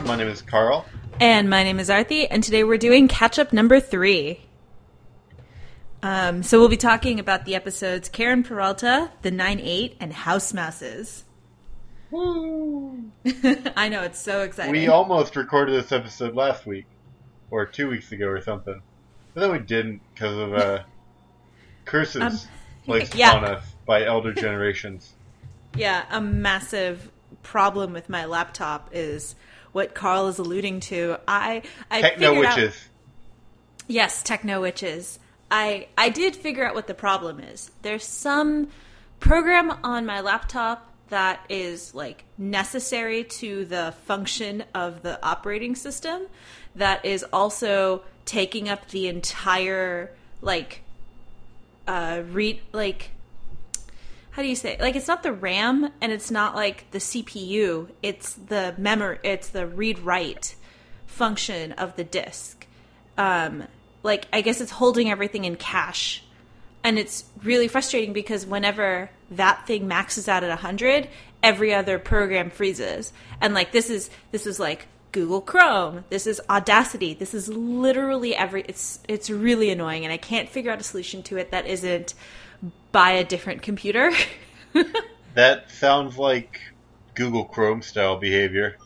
My name is Carl. And my name is Arthi, and today we're doing catch up number three. Um, so we'll be talking about the episodes Karen Peralta, The Nine Eight, and House Mouses. I know it's so exciting. We almost recorded this episode last week, or two weeks ago, or something, but then we didn't because of uh, curses Um, placed yeah. upon us by elder generations. Yeah, a massive problem with my laptop is what Carl is alluding to. I I Techno figured out- Yes, techno witches. I I did figure out what the problem is. There's some program on my laptop that is like necessary to the function of the operating system that is also taking up the entire like uh read like how do you say it? like it's not the RAM and it's not like the CPU it's the memory it's the read write function of the disk. Um like I guess it's holding everything in cache. And it's really frustrating because whenever that thing maxes out at 100 every other program freezes. And like this is this is like Google Chrome. This is Audacity. This is literally every it's it's really annoying and I can't figure out a solution to it that isn't buy a different computer That sounds like Google Chrome style behavior,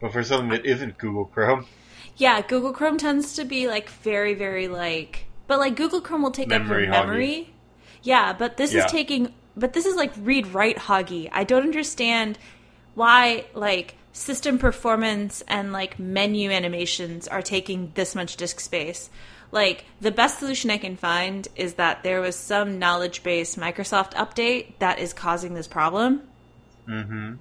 but for something that isn't Google Chrome, Yeah, Google Chrome tends to be like very, very like, but like Google Chrome will take Memory up your memory. Yeah, but this Yeah. is taking, but this is like read write hoggy. I don't understand why like system performance and like menu animations are taking this much disk space. Like the best solution I can find is that there was some knowledge base Microsoft update that is causing this problem mm-hmm.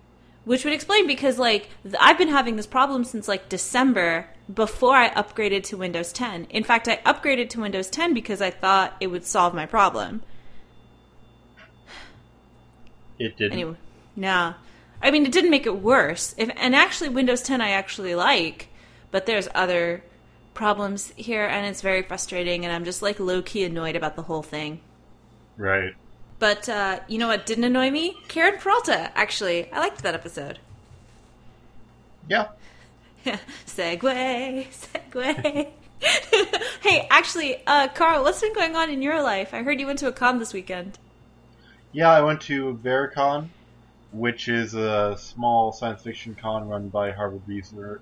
which would explain because like th- I've been having this problem since like December before I upgraded to Windows 10. In fact, I upgraded to Windows 10 because I thought it would solve my problem. it didn't. Anyway, no. I mean, it didn't make it worse. If and actually Windows 10 I actually like, but there's other problems here and it's very frustrating and I'm just like low key annoyed about the whole thing. Right. But uh, you know what didn't annoy me? Karen Peralta, actually. I liked that episode. Yeah. Segue, segue. hey, actually, uh, Carl, what's been going on in your life? I heard you went to a con this weekend. Yeah, I went to Vericon, which is a small science fiction con run by Harvard Research.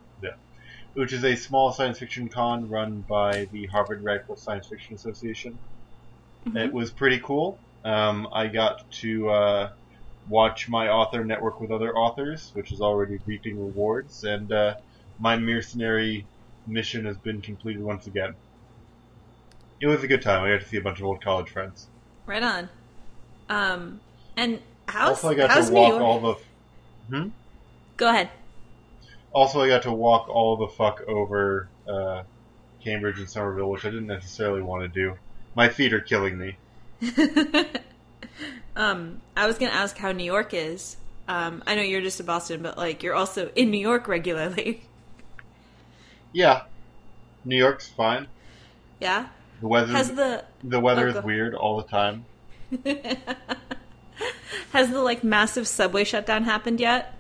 Which is a small science fiction con run by the Harvard Radical Science Fiction Association. It was pretty cool. Um, I got to uh, watch my author network with other authors, which is already reaping rewards, and uh, my mercenary mission has been completed once again. It was a good time. I got to see a bunch of old college friends. Right on. Um, and how's also, I got how's to New walk York? all the. Hmm? Go ahead. Also, I got to walk all the fuck over uh, Cambridge and Somerville, which I didn't necessarily want to do. My feet are killing me. um, I was gonna ask how New York is. Um, I know you're just in Boston, but like you're also in New York regularly. Yeah, New York's fine. yeah. The weather, Has the the weather oh, is weird all the time. has the like massive subway shutdown happened yet?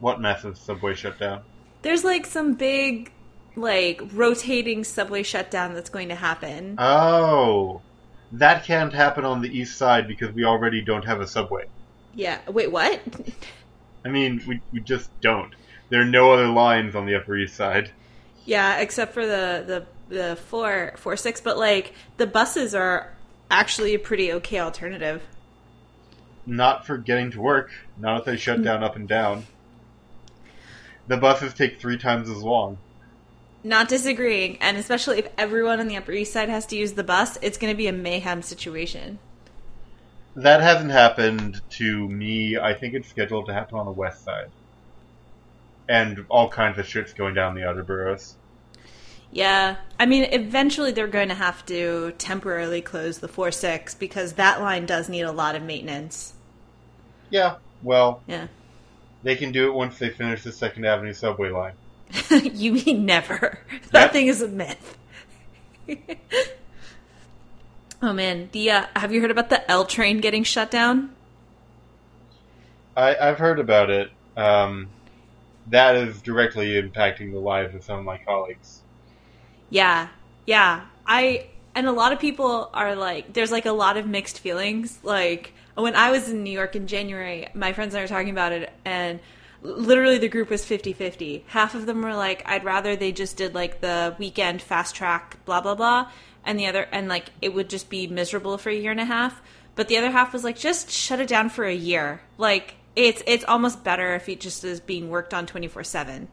What massive subway shutdown? There's like some big like rotating subway shutdown that's going to happen. Oh, that can't happen on the east side because we already don't have a subway. Yeah. Wait, what? I mean, we we just don't. There are no other lines on the Upper East Side. yeah, except for the the the four four six, but like the buses are actually a pretty okay alternative. Not for getting to work. Not if they shut mm. down up and down. The buses take three times as long. Not disagreeing, and especially if everyone on the Upper East Side has to use the bus, it's going to be a mayhem situation. That hasn't happened to me. I think it's scheduled to happen on the west side. And all kinds of shit's going down the other boroughs. Yeah, I mean, eventually they're going to have to temporarily close the four six because that line does need a lot of maintenance. Yeah, well, Yeah. They can do it once they finish the Second Avenue subway line. you mean never? That Yep. thing is a myth. oh man, the uh, have you heard about the L train getting shut down? I, I've heard about it. Um, that is directly impacting the lives of some of my colleagues. Yeah, yeah. I and a lot of people are like, there's like a lot of mixed feelings. Like when I was in New York in January, my friends and I were talking about it, and literally the group was 50-50. Half of them were like, I'd rather they just did like the weekend fast track, blah blah blah, and the other, and like it would just be miserable for a year and a half. But the other half was like, just shut it down for a year. Like it's it's almost better if it just is being worked on twenty four seven.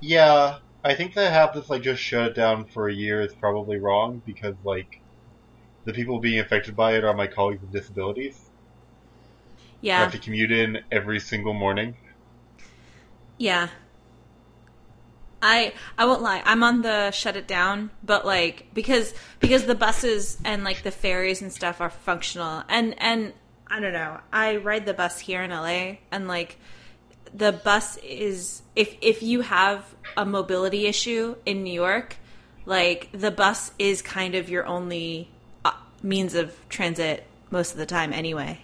Yeah, I think to half this like just shut it down for a year is probably wrong because like the people being affected by it are my colleagues with disabilities. I Yeah, have to commute in every single morning. yeah. I I won't lie. I'm on the shut it down, but like because because the buses and like the ferries and stuff are functional, and and I don't know. I ride the bus here in LA, and like the bus is if if you have a mobility issue in New York, like the bus is kind of your only means of transit most of the time anyway.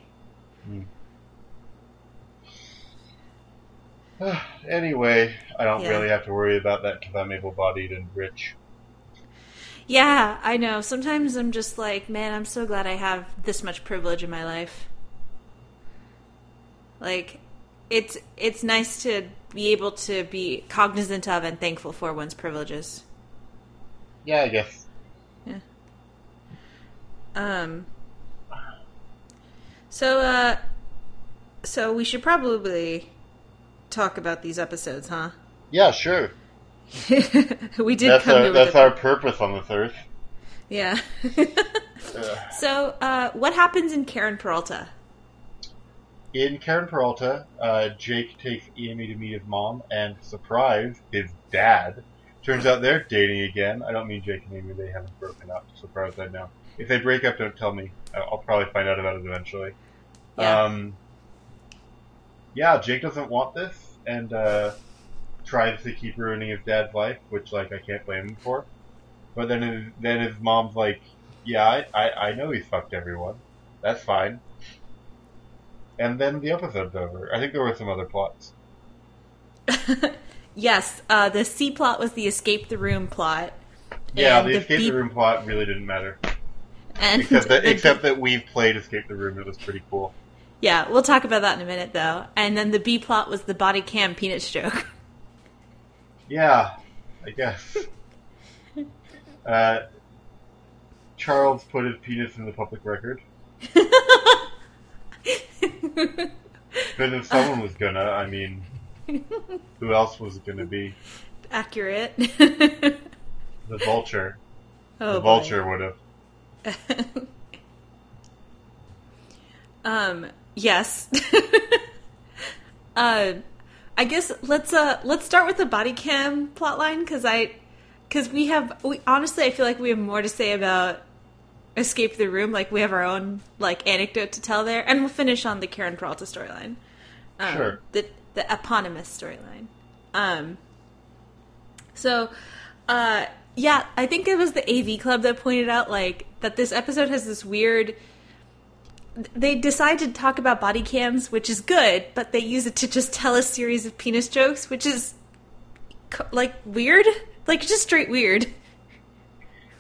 anyway, I don't Yeah. really have to worry about that because I'm able-bodied and rich. Yeah, I know. Sometimes I'm just like, man, I'm so glad I have this much privilege in my life. Like it's it's nice to be able to be cognizant of and thankful for one's privileges. Yeah, I guess. Um So uh so we should probably talk about these episodes, huh? Yeah, sure. we did That's come our that's our purpose on this earth. Yeah. Ugh. so uh what happens in Karen Peralta? In Karen Peralta, uh, Jake takes Amy to meet his mom, and surprise, his dad. Turns out they're dating again. I don't mean Jake and Amy; they haven't broken up. Surprise, I know. If they break up, don't tell me. I'll probably find out about it eventually. Yeah. Um, yeah, Jake doesn't want this, and uh, tries to keep ruining his dad's life, which like I can't blame him for. But then, his, then his mom's like, "Yeah, I, I, I know he's fucked everyone. That's fine." And then the episode's over. I think there were some other plots. yes, uh, the C plot was the escape the room plot. Yeah, the escape beep- the room plot really didn't matter, And except that except that we've played escape the room. It was pretty cool. yeah, we'll talk about that in a minute though. And then the B plot was the body cam peanut stroke. Yeah, I guess. uh, Charles put his penis in the public record. but if someone was gonna, I mean, who else was it gonna be? Accurate. The vulture. oh, the vulture would have. um. Yes. uh, I guess let's uh let's start with the body cam plotline because I because we have we honestly I feel like we have more to say about escape the room like we have our own like anecdote to tell there and we'll finish on the Karen Peralta storyline. Um, Sure. The the eponymous storyline. Um. So, uh, yeah, I think it was the AV Club that pointed out like that this episode has this weird. They decide to talk about body cams, which is good, but they use it to just tell a series of penis jokes, which is like weird, like just straight weird.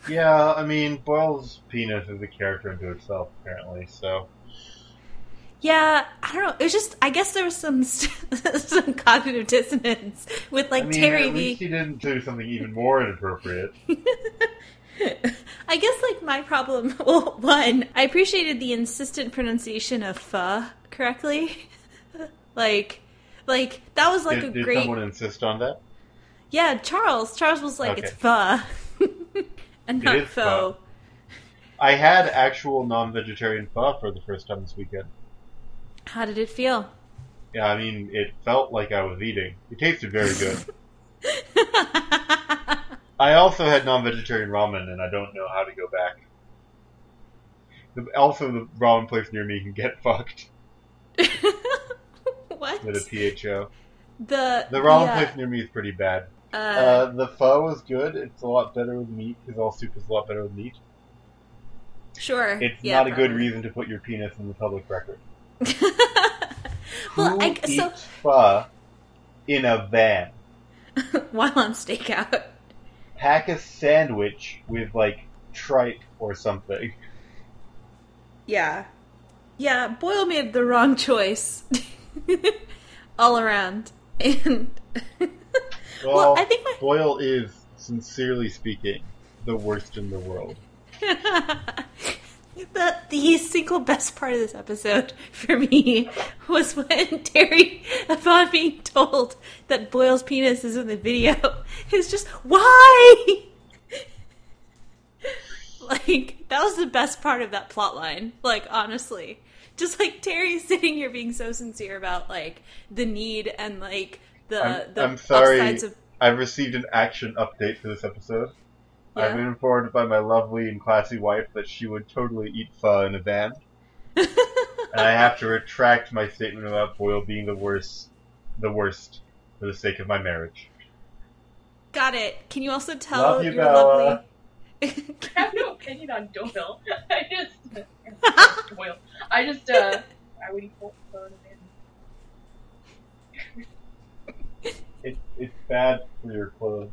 Yeah, I mean, Boyle's penis is a character unto itself, apparently. So Yeah, I don't know. It was just, I guess there was some some cognitive dissonance with like I mean, Terry at V. least he didn't do something even more inappropriate. I guess like my problem. Well, one, I appreciated the insistent pronunciation of "pho" correctly. like, like that was like did, a did great. Did someone insist on that? Yeah, Charles. Charles was like, Okay. "It's pho," and not pho. I had actual non-vegetarian pho for the first time this weekend. How did it feel? Yeah, I mean, it felt like I was eating. It tasted very good. I also had non-vegetarian ramen, and I don't know how to go back. The, also, the ramen place near me can get fucked what? with a PHO. The The ramen yeah, place near me is pretty bad. uh, Uh, the pho is good. It's a lot better with meat because all soup is a lot better with meat. sure. It's yeah, not a good reason to put your penis in the public record. Who Well, I- eats so- pho in a van? While on stakeout. Pack a sandwich with like tripe or something. Yeah. Yeah, Boyle made the wrong choice. All around. And Well, Well, I think my- Boyle is, sincerely speaking, the worst in the world. The the single best part of this episode for me was when Terry, upon being told that Boyle's penis is in the video, is just why. like that was the best part of that plot line. Like honestly, just like Terry sitting here being so sincere about like the need and like the I'm, the I'm sorry. of I've received an action update for this episode. I've been informed by my lovely and classy wife that she would totally eat pho in a van, and I have to retract my statement about Boyle being the worst, the worst, for the sake of my marriage. Got it. Can you also tell Love you, your Bella. lovely? I have no opinion on Doyle. I just Doyle. I just uh I would eat full phone It, it's bad for your clothes.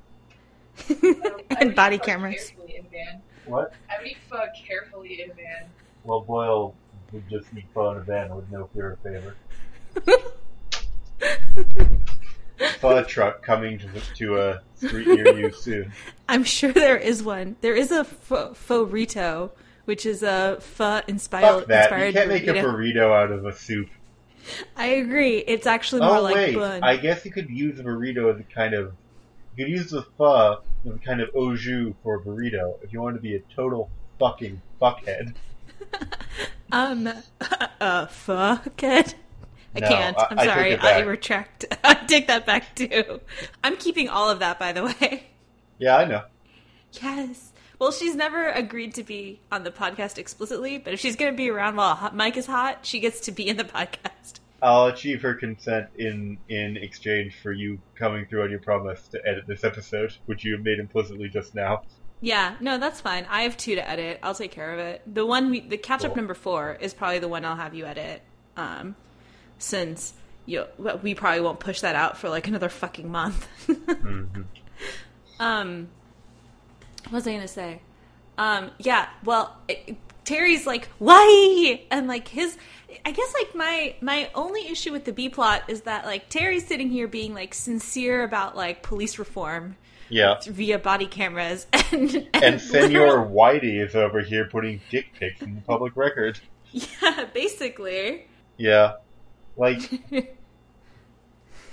and body cameras. Carefully in van. What? I would eat pho carefully in van. Well, Boyle would just eat pho in a van with no fear of favor. Pho truck coming to, to a street near you soon. I'm sure there is one. There is a pho, rito, which is a pho inspired. Fuck that. inspired You can't make a burrito. burrito out of a soup. I agree. It's actually oh, more Oh like wait, bun. I guess you could use a burrito as a kind of. You could use the pho as a kind of au jus for a burrito if you wanted to be a total fucking fuckhead. Um, uh, fuck it. I No, can't. I- I'm I sorry. it I retract. I take that back too. I'm keeping all of that, by the way. Yeah, I know. Yes. Well, she's never agreed to be on the podcast explicitly, but if she's going to be around while hot Mike is hot, she gets to be in the podcast. I'll achieve her consent in in exchange for you coming through on your promise to edit this episode, which you have made implicitly just now. Yeah, no, that's fine. I have two to edit. I'll take care of it. The one, we, the catch up Cool. number four is probably the one I'll have you edit. Um, since you, we probably won't push that out for like another fucking month. Mhm. um, what was I gonna say? Um, yeah, well, it, Terry's like, why? And like his, I guess like my my only issue with the B plot is that like Terry's sitting here being like sincere about like police reform Yeah. via body cameras, and and, And Senor Whitey is over here putting dick pics in the public record. Yeah, basically. Yeah. Like,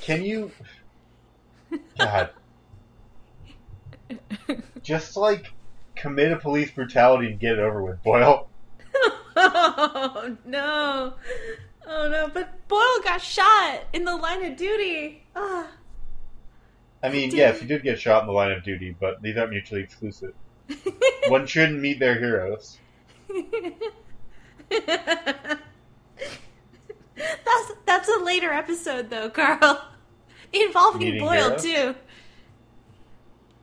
can you. God. Just, like, commit a police brutality and get it over with, Boyle. oh no. Oh no, but Boyle got shot in the line of duty. Ah. I mean, Did- yes, he did get shot in the line of duty, but these aren't mutually exclusive. One shouldn't meet their heroes. that's that's a later episode though, Carl. Involving Meeting Boyle heroes? too.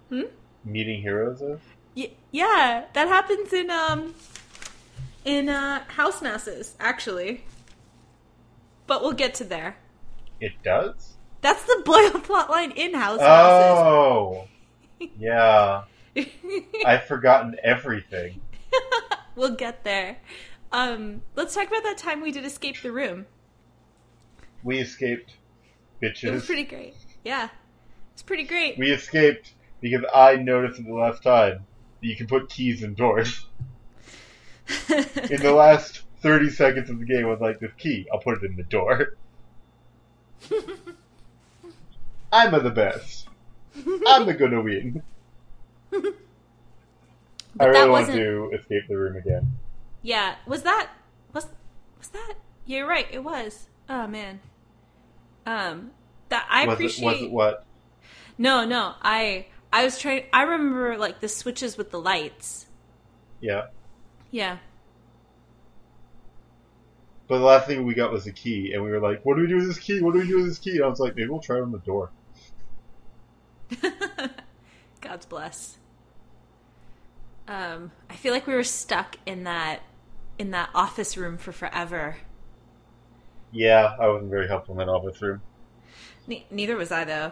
Hmm? Meeting heroes is? Yeah, that happens in um in uh House Mouses, actually. But we'll get to there. It does? That's the Boyle plotline in House Oh! Yeah. I've forgotten everything. we'll get there. Um, let's talk about that time we did escape the room. We escaped, bitches. It was pretty great. Yeah, it's pretty great. We escaped because I noticed at the last time you can put keys in doors. In the last 30 seconds of the game, I was like, this key, I'll put it in the door. I'm the best. I'm the gonna win. I really want to escape the room again. yeah, was that was was that? You're right. It was. Oh man. Um, that I was appreciate. it was it what? No, no. I I was trying. I remember like the switches with the lights. Yeah. Yeah. But the last thing we got was a key, and we were like, what do we do with this key? What do we do with this key? And I was like, maybe we'll try it on the door. God's bless. Um, I feel like we were stuck in that in that office room for forever. Yeah, I wasn't very helpful in that office room. Ne- neither was I though.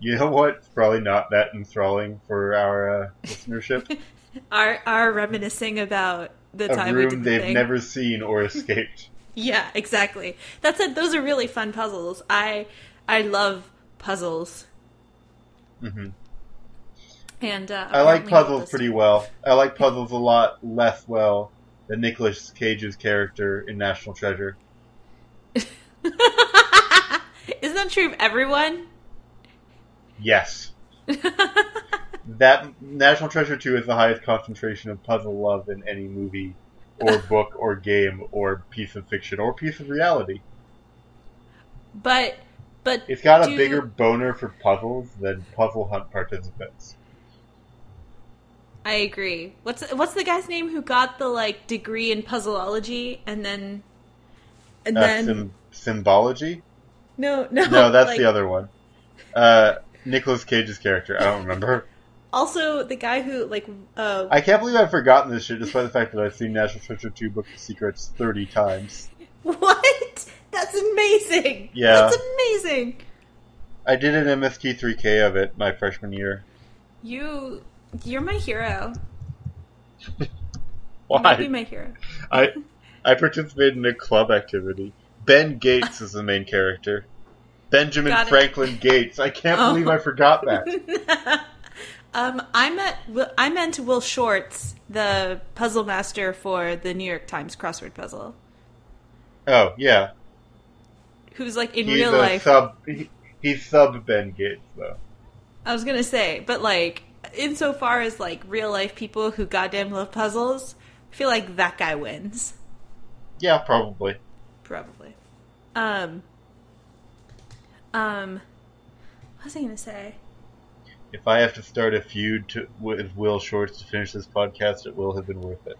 You know what? It's probably not that enthralling for our uh, listenership. Are are reminiscing about the A time room they've thing. never seen or escaped. Yeah, exactly. That's it. Those are really fun puzzles. I I love puzzles, hmm and uh, I like puzzles pretty well. I like puzzles a lot less well than Nicolas Cage's character in National Treasure. Isn't that true of everyone? Yes. That National Treasure 2 is the highest concentration of puzzle love in any movie or book or game or piece of fiction or piece of reality. but but It's got a bigger boner for puzzles than puzzle hunt participants. I agree. What's what's the guy's name who got the like degree in puzzleology and then and Uh, then sym- symbology? no no No, that's like, the other one. Uh, Nicolas Cage's character. I don't remember. Also, the guy who like uh I can't believe I've forgotten this shit, despite the fact that I've seen National Treasure 2 Book of Secrets 30 times. what? That's amazing. Yeah. That's amazing. I did an MST3K of it my freshman year. You you're my hero. Why? You might be my hero. I I participated in a club activity. Ben Gates is the main character. Benjamin Got it. Franklin Gates. I can't Oh. believe I forgot that. um, I met I meant Will Shortz, the puzzle master for the New York Times crossword puzzle, Oh yeah, who's like in he's real life. sub. He, he's sub Ben Gates though. I was gonna say, but like insofar as like real life people who goddamn love puzzles, I feel like that guy wins Yeah, probably. probably. Um. Um. What was I gonna say? If I have to start a feud to, with Will Shortz to finish this podcast, it will have been worth it.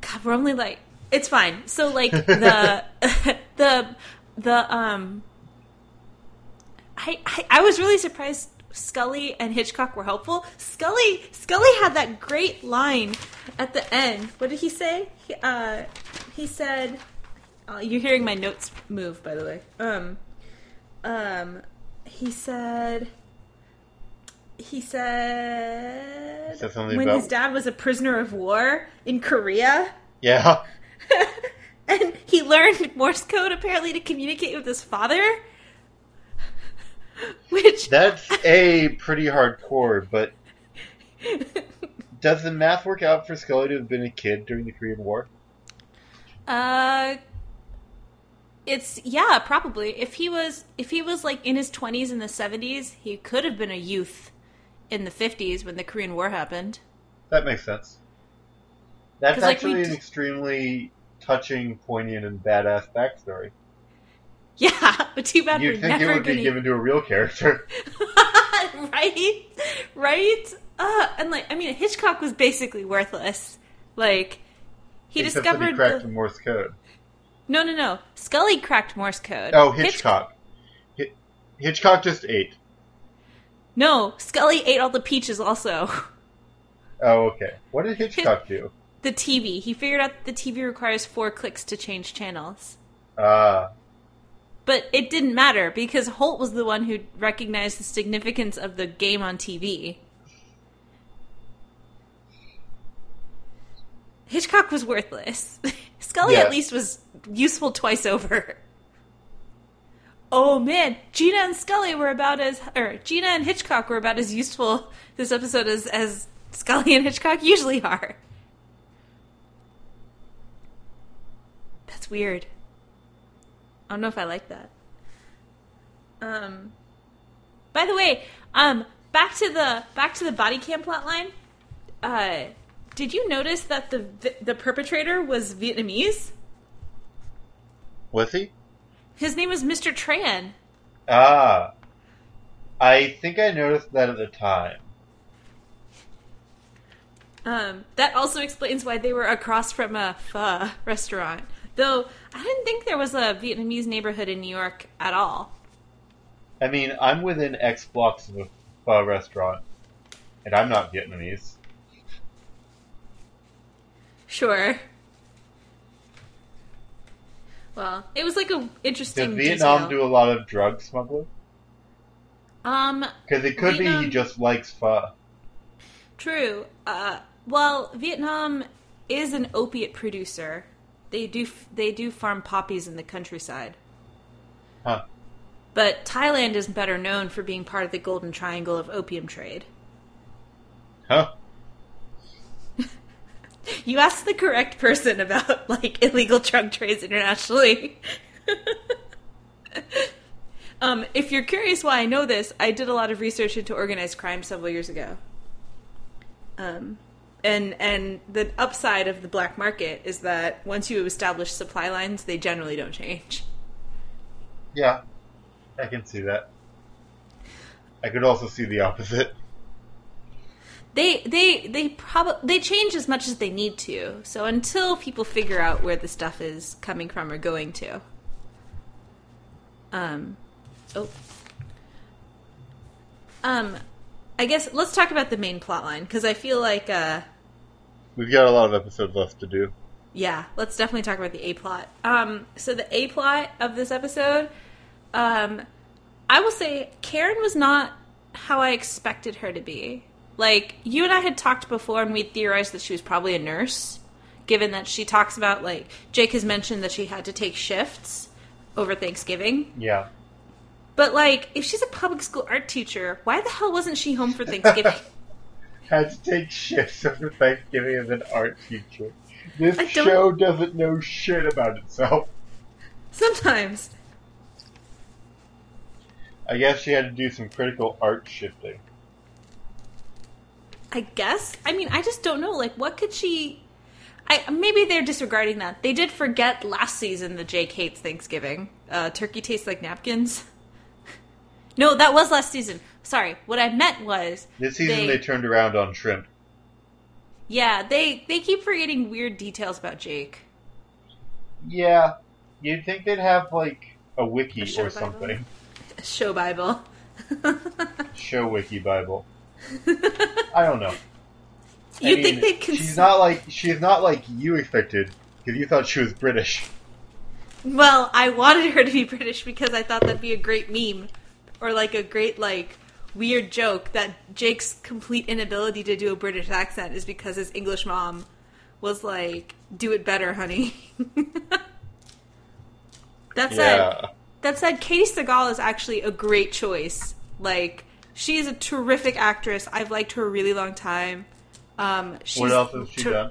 God, we're only like it's fine. So like the the the um I, I I was really surprised Scully and Hitchcock were helpful. Scully Scully had that great line at the end. What did he say? He, uh he said uh, you're hearing my notes move by the way. Um um he said he said Said something when about- his dad was a prisoner of war in Korea Yeah, and he learned Morse code apparently to communicate with his father. Which that's a pretty hardcore. But does the math work out for Scully to have been a kid during the Korean War? uh it's yeah, probably. If he was if he was like in his 20s in the 70s, he could have been a youth in the 50s when the Korean War happened. That makes sense. That's 'Cause, like, actually an d- extremely touching, poignant, and badass backstory. Yeah, but too bad You'd think it never would be gonna given to a real character. right? Right? Uh, and like I mean Hitchcock was basically worthless. Like he Except discovered he cracked the- the Morse code. No, no, no. Scully cracked Morse code. Oh, Hitchcock. Hi- Hitchcock just ate. no, Scully ate all the peaches also. Oh, okay. What did Hitchcock do? the TV. He figured out that the TV requires four clicks to change channels. Ah, But it didn't matter because Holt was the one who recognized the significance of the game on TV. Hitchcock was worthless. Scully Yeah. at least was useful twice over. Oh man, Gina and Scully were about as, or Gina and Hitchcock were about as useful this episode as as Scully and Hitchcock usually are. That's weird. I don't know if I like that. Um. By the way, um, back to the back to the body cam plotline. Uh, did you notice that the the perpetrator was Vietnamese? was he? His name was Mr. Tran. Ah, I think I noticed that at the time. Um, that also explains why they were across from a pho restaurant. Though I didn't think there was a Vietnamese neighborhood in New York at all. I mean, I'm within X blocks of a pho restaurant, and I'm not Vietnamese. Sure. Well, it was like a interesting Does. Vietnam detail. do a lot of drug smuggling? Um, Because it could be he just likes pho. True. Uh, well, Vietnam is an opiate producer. They do they do farm poppies in the countryside. Huh. But Thailand is better known for being part of the Golden Triangle of opium trade. Huh? You asked the correct person about like illegal drug trades internationally. um, if you're curious why I know this, I did a lot of research into organized crime several years ago. Um, and and the upside of the black market is that once you establish supply lines, they generally don't change. Yeah. I can see that. I could also see the opposite. They they they probably they change as much as they need to. So until people figure out where the stuff is coming from or going to. Um oh. Um I guess let's talk about the main plot line because I feel like uh We've got a lot of episodes left to do. yeah, let's definitely talk about the A plot. Um, so the A plot of this episode, um, I will say Karen was not how I expected her to be. Like you and I had talked before, and we theorized that she was probably a nurse, given that she talks about like Jake has mentioned that she had to take shifts over Thanksgiving. Yeah. But like, if she's a public school art teacher, why the hell wasn't she home for Thanksgiving? Had to take shifts over Thanksgiving as an art teacher. This show doesn't know shit about itself. Sometimes. I guess she had to do some critical art shifting. I guess. I mean, I just don't know. Like, what could she? I maybe they're disregarding that. They did forget last season that Jake hates Thanksgiving. Uh, turkey tastes like napkins. No, that was last season. Sorry, what I meant was This season they, turned around on shrimp. yeah, they they keep forgetting weird details about Jake. Yeah. You'd think they'd have like a wiki A or Bible? something. Show Bible. Show wiki Bible. I don't know. I You mean, think they'd cons- She's not like she's not like you expected because you thought she was British. Well, I wanted her to be British because I thought that'd be a great meme or like a great like weird joke that Jake's complete inability to do a British accent is because his English mom was like, "Do it better, honey." that said, Yeah. that said, Katey Sagal is actually a great choice. Like, she is a terrific actress. I've liked her a really long time. Um, she's What else has she ter- done?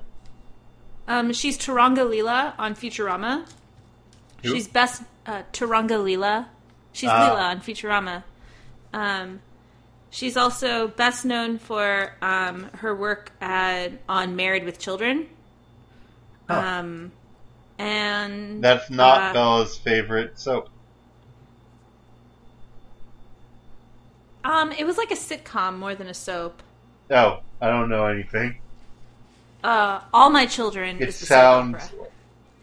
Um, she's Turanga Leela on Futurama. Who? She's best uh, Turanga Leela. She's Ah. Leela on Futurama. Um, she's also best known for um, her work at, on Married with Children. Um, and That's not uh, Bella's favorite soap. Um, it was like a sitcom more than a soap. Oh, I don't know anything. Uh, All My Children It is sounds.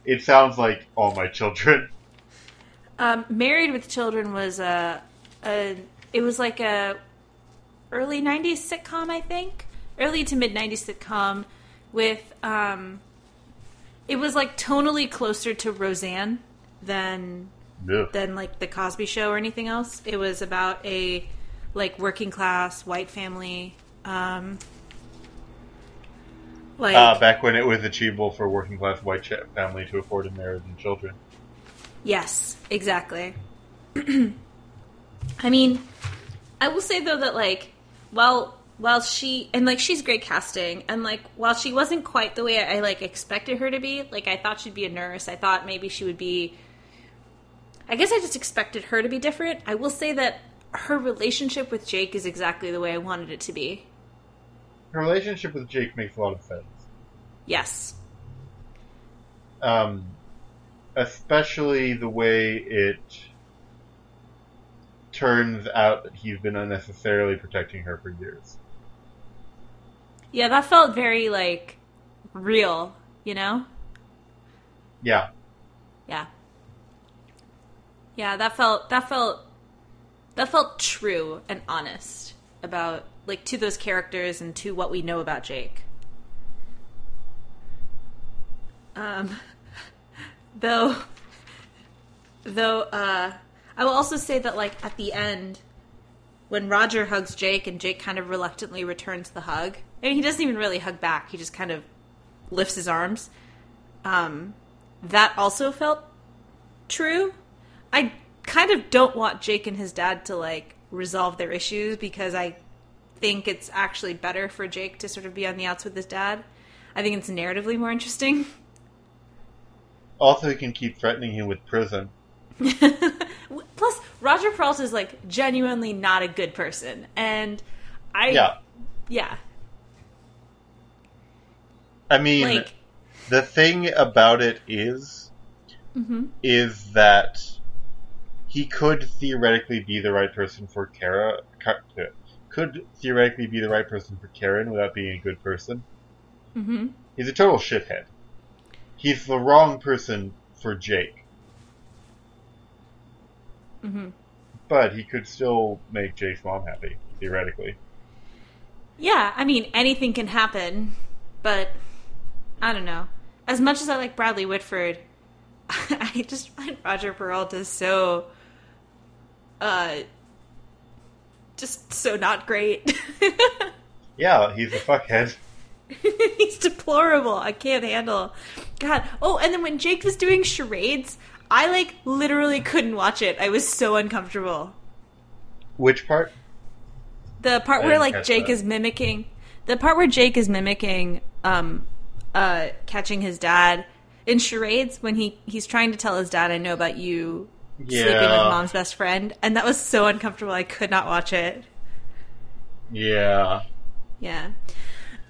It sounds like all my children. Um, Married with Children was a, a it was like a early '90s sitcom, I think, early to mid '90s sitcom with um, it was like tonally closer to Roseanne than Ugh. than like the Cosby Show or anything else. It was about a like working class white family, um, like Uh, back when it was achievable for a working class white ch- family to afford a marriage and children. Yes, exactly. I mean, I will say though that like, while while she and like she's great casting, and like while she wasn't quite the way I, like expected her to be, like I thought she'd be a nurse. I thought maybe she would be. I guess I just expected her to be different. I will say that her relationship with Jake is exactly the way I wanted it to be. Her relationship with Jake makes a lot of sense. Yes. Um, especially the way it turns out that he's been unnecessarily protecting her for years. Yeah, that felt very like real, you know? Yeah. Yeah. Yeah, that felt that felt that felt true and honest about like to those characters and to what we know about Jake. Um though Though uh, I will also say that like at the end, when Roger hugs Jake and Jake kind of reluctantly returns the hug. Mean, he doesn't even really hug back. He just kind of lifts his arms. Um, that also felt true. I kind of don't want Jake and his dad to like resolve their issues because I think it's actually better for Jake to sort of be on the outs with his dad. I think it's narratively more interesting. Also, he can keep threatening him with prison. Plus, Roger Peralta is like genuinely not a good person, and I Yeah. yeah I mean, like the thing about it is, mhm. is that he could theoretically be the right person for Kara. Could theoretically be the right person for Karen without being a good person. Mhm. He's a total shithead. He's the wrong person for Jake, Mhm. but he could still make Jake's mom happy theoretically. Yeah, I mean anything can happen, but I don't know. As much as I like Bradley Whitford, I just find Roger Peralta so uh just so not great. Yeah, he's a fuckhead. He's deplorable. I can't handle. God. Oh, and then when Jake was doing charades, I like literally couldn't watch it. I was so uncomfortable. Which part? The part I where like Jake that. is mimicking the part where Jake is mimicking um uh catching his dad in charades when he he's trying to tell his dad I know about you sleeping with mom's best friend and that was so uncomfortable I could not watch it. Yeah. Yeah.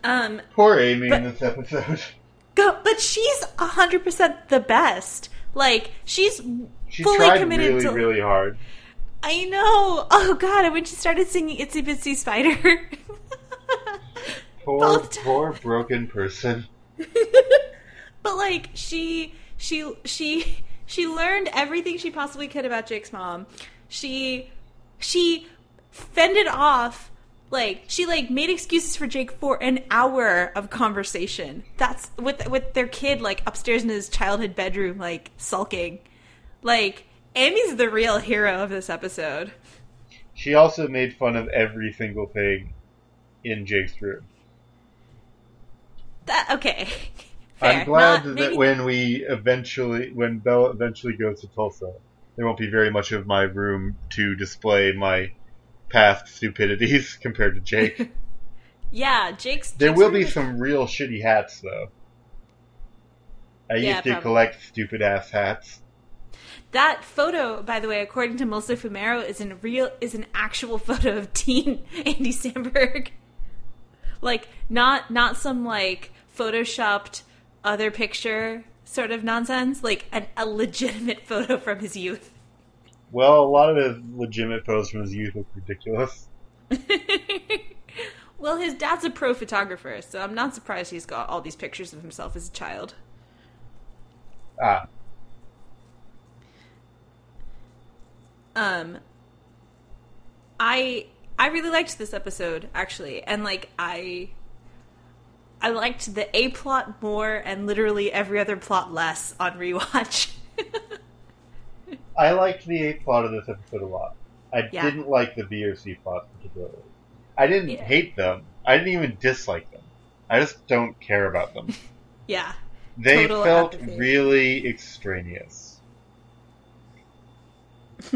Um Poor Amy But- in this episode. go but she's 100% the best. Like she's She fully tried committed really, to really hard. I know. Oh god, and when she started singing Itsy Bitsy Spider. Poor, poor broken person. but like she she she she learned everything she possibly could about Jake's mom. She she fended off like she like made excuses for Jake for an hour of conversation. That's with with their kid like upstairs in his childhood bedroom like sulking. Like Amy's the real hero of this episode. She also made fun of every single thing in Jake's room. That okay. Fair. I'm glad Not- that maybe- when we eventually, when Bella eventually goes to Tulsa, there won't be very much of my room to display my past stupidities compared to Jake. Yeah, Jake's. There Jake's will be some real shitty hats, though. I Yeah, used to probably. collect stupid ass hats. That photo, by the way, according to Melissa Fumero, is an real is an actual photo of teen Andy Samberg. like not not some like photoshopped other picture sort of nonsense. Like an, a legitimate photo from his youth. Well, a lot of his legitimate photos from his youth look ridiculous. well, his dad's a pro photographer, so I'm not surprised he's got all these pictures of himself as a child. Ah, um i i really liked this episode actually and like i i liked the a plot more and literally every other plot less on rewatch I liked the A plot of this episode a lot. I Yeah. didn't like the B or C plots particularly. I didn't Yeah. hate them. I didn't even dislike them. I just don't care about them. yeah They Total felt apathy. really extraneous.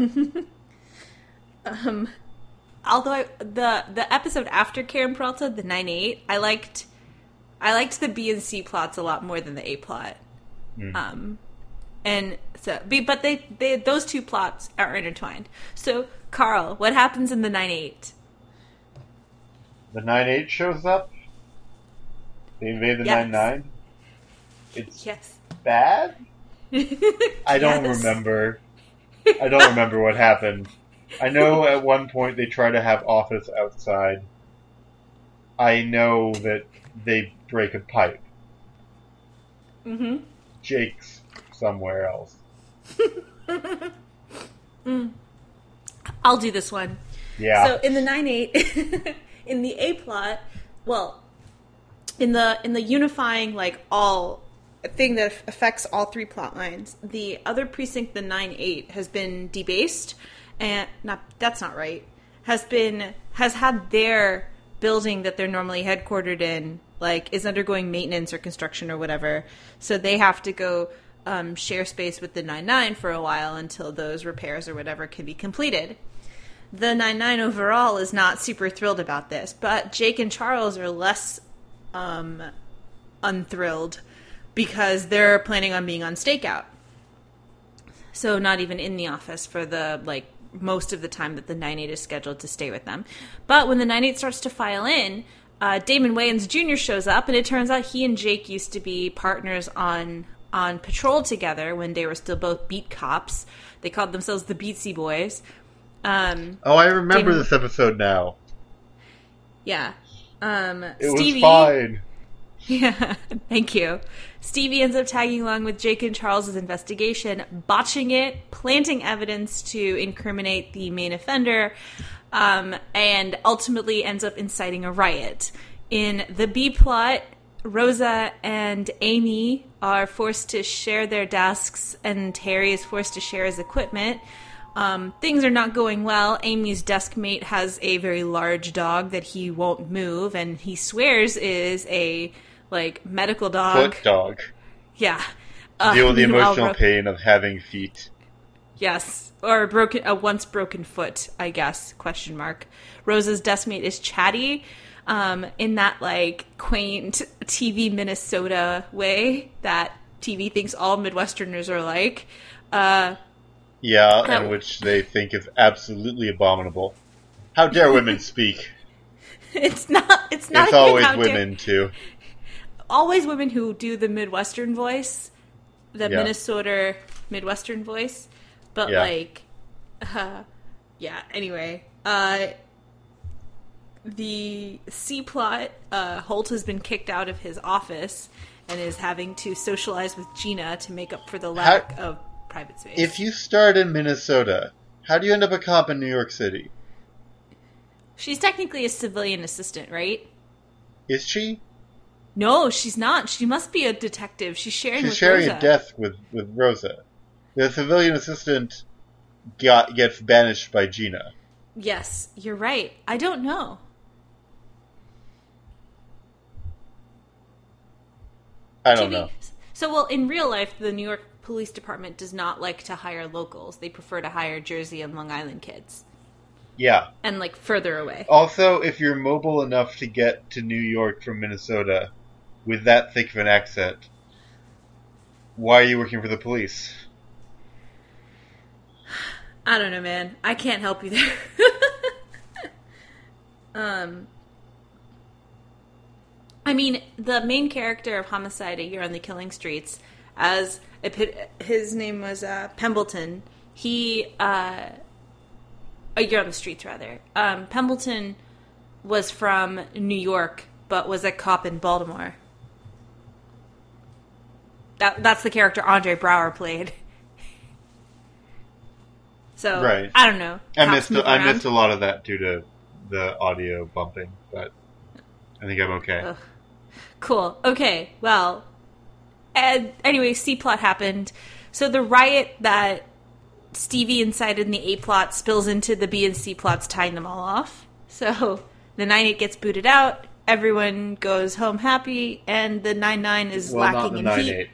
um although I, the the episode after karen peralta the 9-8 i liked i liked the b and c plots a lot more than the a plot Mm. um and so but they, they those two plots are intertwined so carl what happens in the 9-8 The 9 8 shows up. They invade the Yes. 9 9. It's yes bad? I don't Yes. remember. I don't remember what happened. I know at one point they try to have office outside. I know that they break a pipe. hmm Jake's somewhere else. mm. I'll do this one. Yeah. So in the nine eight, in the A plot, well, in the in the unifying like all thing that affects all three plot lines. The other precinct, the nine eight, has been debased, and not that's not right. Has been has had their building that they're normally headquartered in like is undergoing maintenance or construction or whatever, so they have to go um, share space with the nine nine for a while until those repairs or whatever can be completed. The nine nine overall is not super thrilled about this, but Jake and Charles are less um, unthrilled because they're planning on being on stakeout. So not even in the office for the like most of the time that the 9-8 is scheduled to stay with them. But when the 9-8 starts to file in, uh, Damon Wayans Jr. shows up, and it turns out he and Jake used to be partners on on patrol together when they were still both beat cops. They called themselves the Beatsy Boys. Um, Oh, I remember Damon- this episode now. yeah. Um, It Stevie, was fine. Yeah, thank you. Stevie ends up tagging along with Jake and Charles's investigation, botching it, planting evidence to incriminate the main offender, um, and ultimately ends up inciting a riot. In the B plot, Rosa and Amy are forced to share their desks, and Terry is forced to share his equipment. Um, things are not going well. Amy's desk mate has a very large dog that he won't move, and he swears is a like medical dog. Foot dog. Yeah. Uh, Deal with the emotional Ro- pain of having feet. Yes, or a broken a once broken foot, I guess. Question mark. Rosa's desk mate is chatty, um, in that like quaint TV Minnesota way that TV thinks all Midwesterners are like. Uh, Yeah, and which they think is absolutely abominable. How dare women speak? it's not. It's not. it's always how dare- women too. always women who do the Midwestern voice, the Yeah. Minnesota Midwestern voice. But Yeah. like, uh, yeah. Anyway, uh, the C plot. Uh, Holt has been kicked out of his office and is having to socialize with Gina to make up for the lack of private space. If you start in Minnesota, how do you end up a cop in New York City? she's technically a civilian assistant, right? Is she? No, she's not. She must be a detective. She's sharing She's sharing Rosa. a desk with, with Rosa. The civilian assistant got gets banished by Gina. Yes, you're right. I don't know. I don't know. So, well, in real life, the New York Police Department does not like to hire locals. They prefer to hire Jersey and Long Island kids, Yeah. and like further away. Also, if you're mobile enough to get to New York from Minnesota with that thick of an accent, why are you working for the police? I don't know, man. I can't help you there. um, I mean, the main character of Homicide: A Year on the Killing Streets, as his name was uh, Pembleton. He uh, a year on the streets, rather. Um, Pembleton was from New York, but was a cop in Baltimore. That that's the character Andre Braugher played. So Right. I don't know. I Cops missed I around. missed a lot of that due to the audio bumping, but I think I'm okay. Ugh. Cool. Okay. Well, and anyway, C plot happened. So the riot that Stevie incited in the A plot spills into the B and C plots, tying them all off. So the nine eight gets booted out. Everyone goes home happy, and the nine nine is well, not lacking the in nine heat.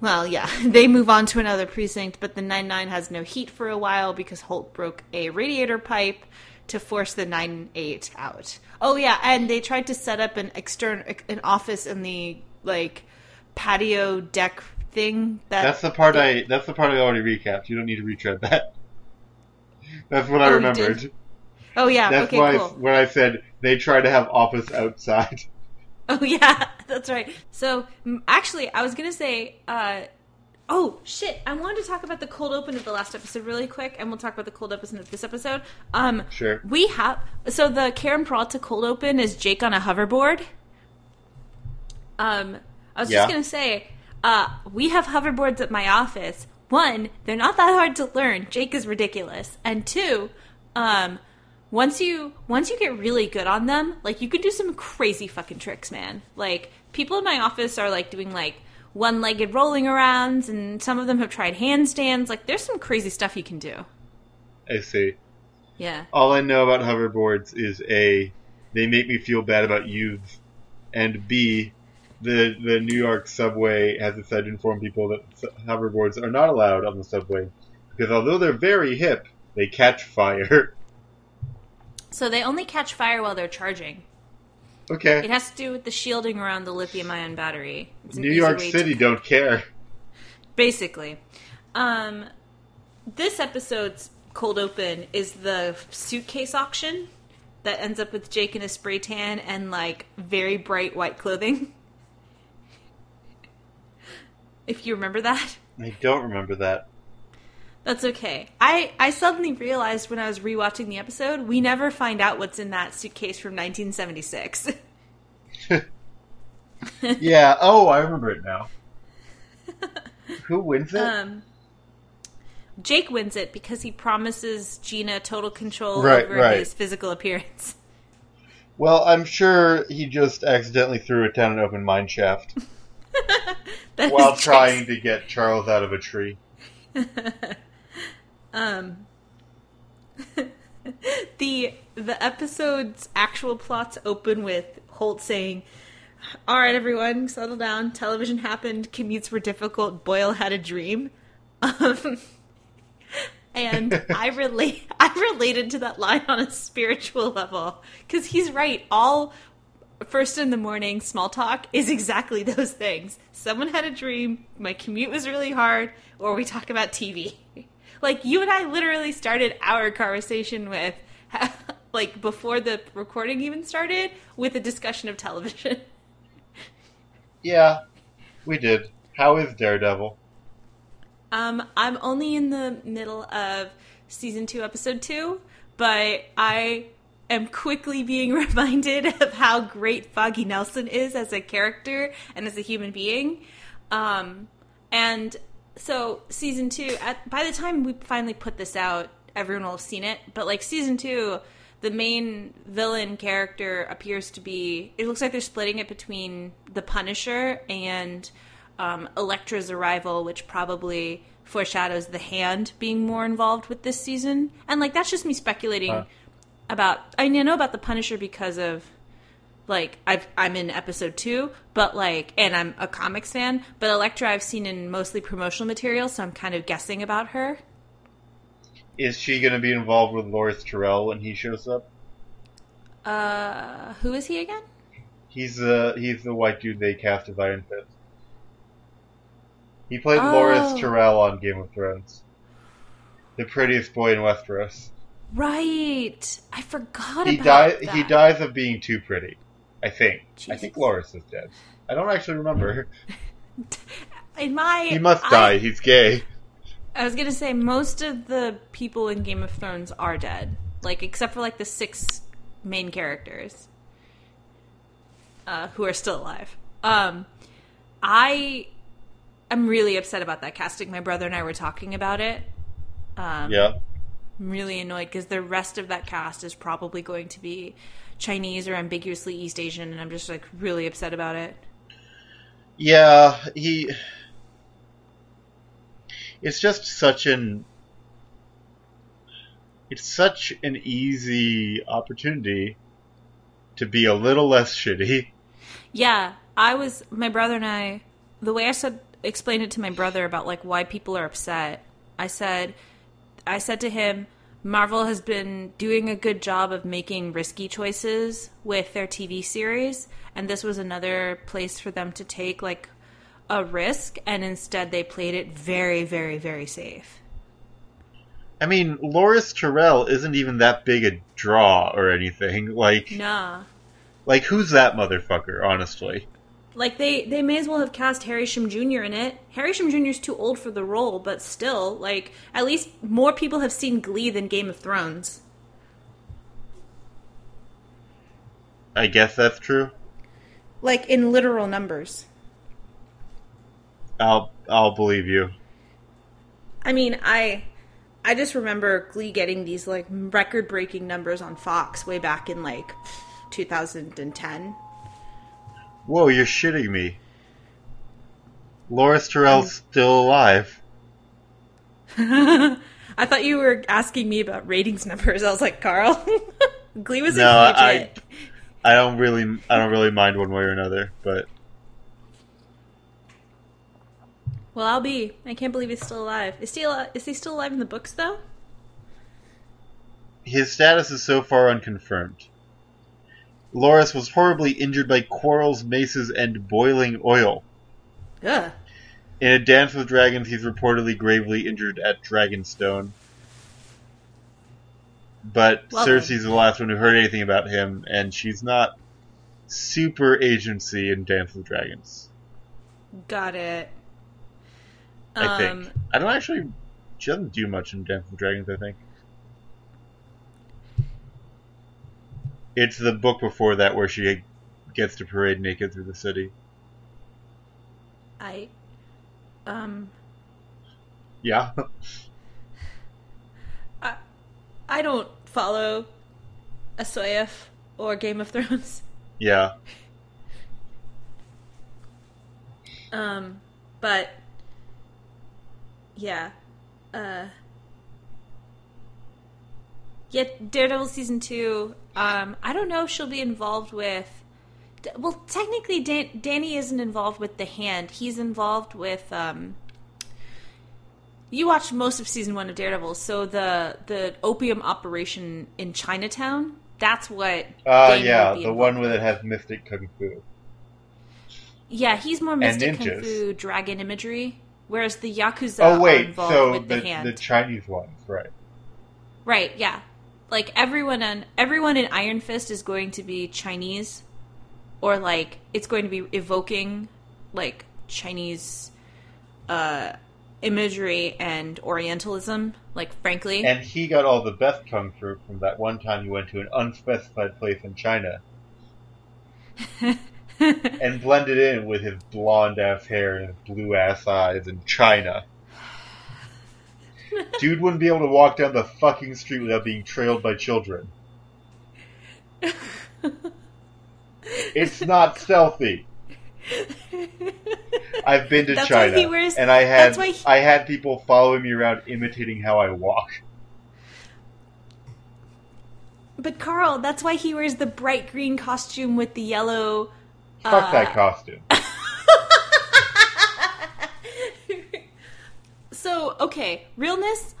Well, yeah, they move on to another precinct, but the 99 has no heat for a while because Holt broke a radiator pipe to force the 98 out. Oh yeah, and they tried to set up an external an office in the like patio deck thing that That's the part I. That's the part I already recapped. You don't need to retread that. That's what I Oh, you remembered. Oh yeah, That's okay, why cool. when I said they tried to have office outside. Oh yeah, that's right. So actually, I was gonna say, uh, oh shit, I wanted to talk about the cold open of the last episode really quick, and we'll talk about the cold open of this episode. Um, Sure. We have so the Karen Peralta cold open is Jake on a hoverboard. Um, I was Yeah. just gonna say, uh, we have hoverboards at my office. One, they're not that hard to learn. Jake is ridiculous, and two, um, once you once you get really good on them, like you can do some crazy fucking tricks, man. Like people in my office are like doing like one-legged rolling arounds and some of them have tried handstands. Like there's some crazy stuff you can do. I see. Yeah. All I know about hoverboards is A, they make me feel bad about youths, and B, the the New York subway has decided to inform people that hoverboards are not allowed on the subway because although they're very hip, they catch fire. So they only catch fire while they're charging. Okay. It has to do with the shielding around the lithium-ion battery. New York way to City don't care. basically. Um, this episode's cold open is the suitcase auction that ends up with Jake in a spray tan and like very bright white clothing. If you remember that, I don't remember that. That's okay. I I suddenly realized when I was rewatching the episode, we never find out what's in that suitcase from 1976. Yeah. Oh, I remember it now. Who wins it? um, Jake wins it because he promises Gina total control Right, over right. his physical appearance. well, I'm sure he just accidentally threw it down an open mine shaft while trying to get Charles out of a tree. Um the the episode's actual plots open with Holt saying, "All right, everyone, settle down. Television happened. Commutes were difficult. Boyle had a dream." Um, and I relate. I related to that line on a spiritual level because he's right. All first in the morning small talk is exactly those things. Someone had a dream, my commute was really hard, or we talk about TV. Like you and I literally started our conversation with like before the recording even started with a discussion of television. Yeah, we did. How is Daredevil? Um, I'm only in the middle of season two, episode two, but I am quickly being reminded of how great Foggy Nelson is as a character and as a human being. Um, and so season two, at by the time we finally put this out, everyone will have seen it. But like season two, the main villain character appears to be. It looks like they're splitting it between the Punisher and um, Elektra's arrival, which probably foreshadows the Hand being more involved with this season. And like that's just me speculating Huh. about. I mean, I know about the Punisher because of like I've, I'm in episode two, but like, and I'm a comics fan. But Elektra, I've seen in mostly promotional material, so I'm kind of guessing about her. Is she going to be involved with Loras Tyrell when he shows up? Uh, who is he again? He's the he's the white dude they cast as Iron Fist. He played Oh. Loras Tyrell on Game of Thrones. The prettiest boy in Westeros. Right, I forgot He about dies. that. He dies of being too pretty. I think. I think Loras is dead. I don't actually remember. In my, He must I- die. He's gay. I was gonna say most of the people in Game of Thrones are dead, like except for like the six main characters uh, who are still alive. Um, I am really upset about that casting. My brother and I were talking about it. Um, Yeah. I'm really annoyed because the rest of that cast is probably going to be Chinese or ambiguously East Asian, and I'm just like really upset about it. Yeah, he. It's just such an. It's such an easy opportunity to be a little less shitty. Yeah, I was my brother and I. The way I said explained it to my brother about like why people are upset. I said, I said to him, Marvel has been doing a good job of making risky choices with their TV series, and this was another place for them to take like a risk, and instead they played it very, very, very safe. I mean, Loras Tyrell isn't even that big a draw or anything. Like, Nah. like who's that motherfucker? Honestly, Like they, they may as well have cast Harry Shum Jr. in it. Harry Shum Jr. is too old for the role, but still, like at least more people have seen Glee than Game of Thrones. I guess that's true. Like in literal numbers. I'll I'll believe you. I mean, I I just remember Glee getting these like record breaking numbers on Fox way back in like 2010. Whoa, you're shitting me. Loras Tyrell's oh. still alive. I thought you were asking me about ratings numbers. I was like, Carl, Glee was No, I. I don't really, I don't really mind one way or another. But Well, I'll be. I can't believe he's still alive. Is he al- is he still alive in the books though? his status is so far unconfirmed. Loras was horribly injured by quarrels, maces, and boiling oil. Ugh. In a Dance with Dragons, he's reportedly gravely injured at Dragonstone. But Well Cersei's the last one who heard anything about him, and she's not super agency in Dance with Dragons. Got it. I Um, think. I don't actually. She doesn't do much in Dance with Dragons, I think. It's the book before that where she gets to parade naked through the city. I um Yeah. I I don't follow ASOIAF or Game of Thrones. yeah. Um, but yeah, uh, yeah, Daredevil season two. Um, I don't know if she'll be involved with. Well, technically, Dan- Danny isn't involved with the Hand. He's involved with. Um, you watched most of season one of Daredevil, so the the opium operation in Chinatown. That's what. Uh, Danny yeah, the one where it has mystic kung fu. Yeah, he's more mystic kung fu dragon imagery, whereas the yakuza oh are wait, involved so with the, the the Chinese ones, right? right? Yeah, like everyone on everyone in Iron Fist is going to be Chinese, or like it's going to be evoking like Chinese uh, imagery and Orientalism. Like frankly, And he got all the best kung fu from that one time he went to an unspecified place in China and blended in with his blonde ass hair and his blue ass eyes in China. Dude wouldn't be able to walk down the fucking street without being trailed by children. It's not stealthy. I've been to That's why China, he wears- and I had he- I had people following me around, imitating how I walk. but Carl, that's why he wears the bright green costume with the yellow. Fuck Uh, that costume. So, okay, realness.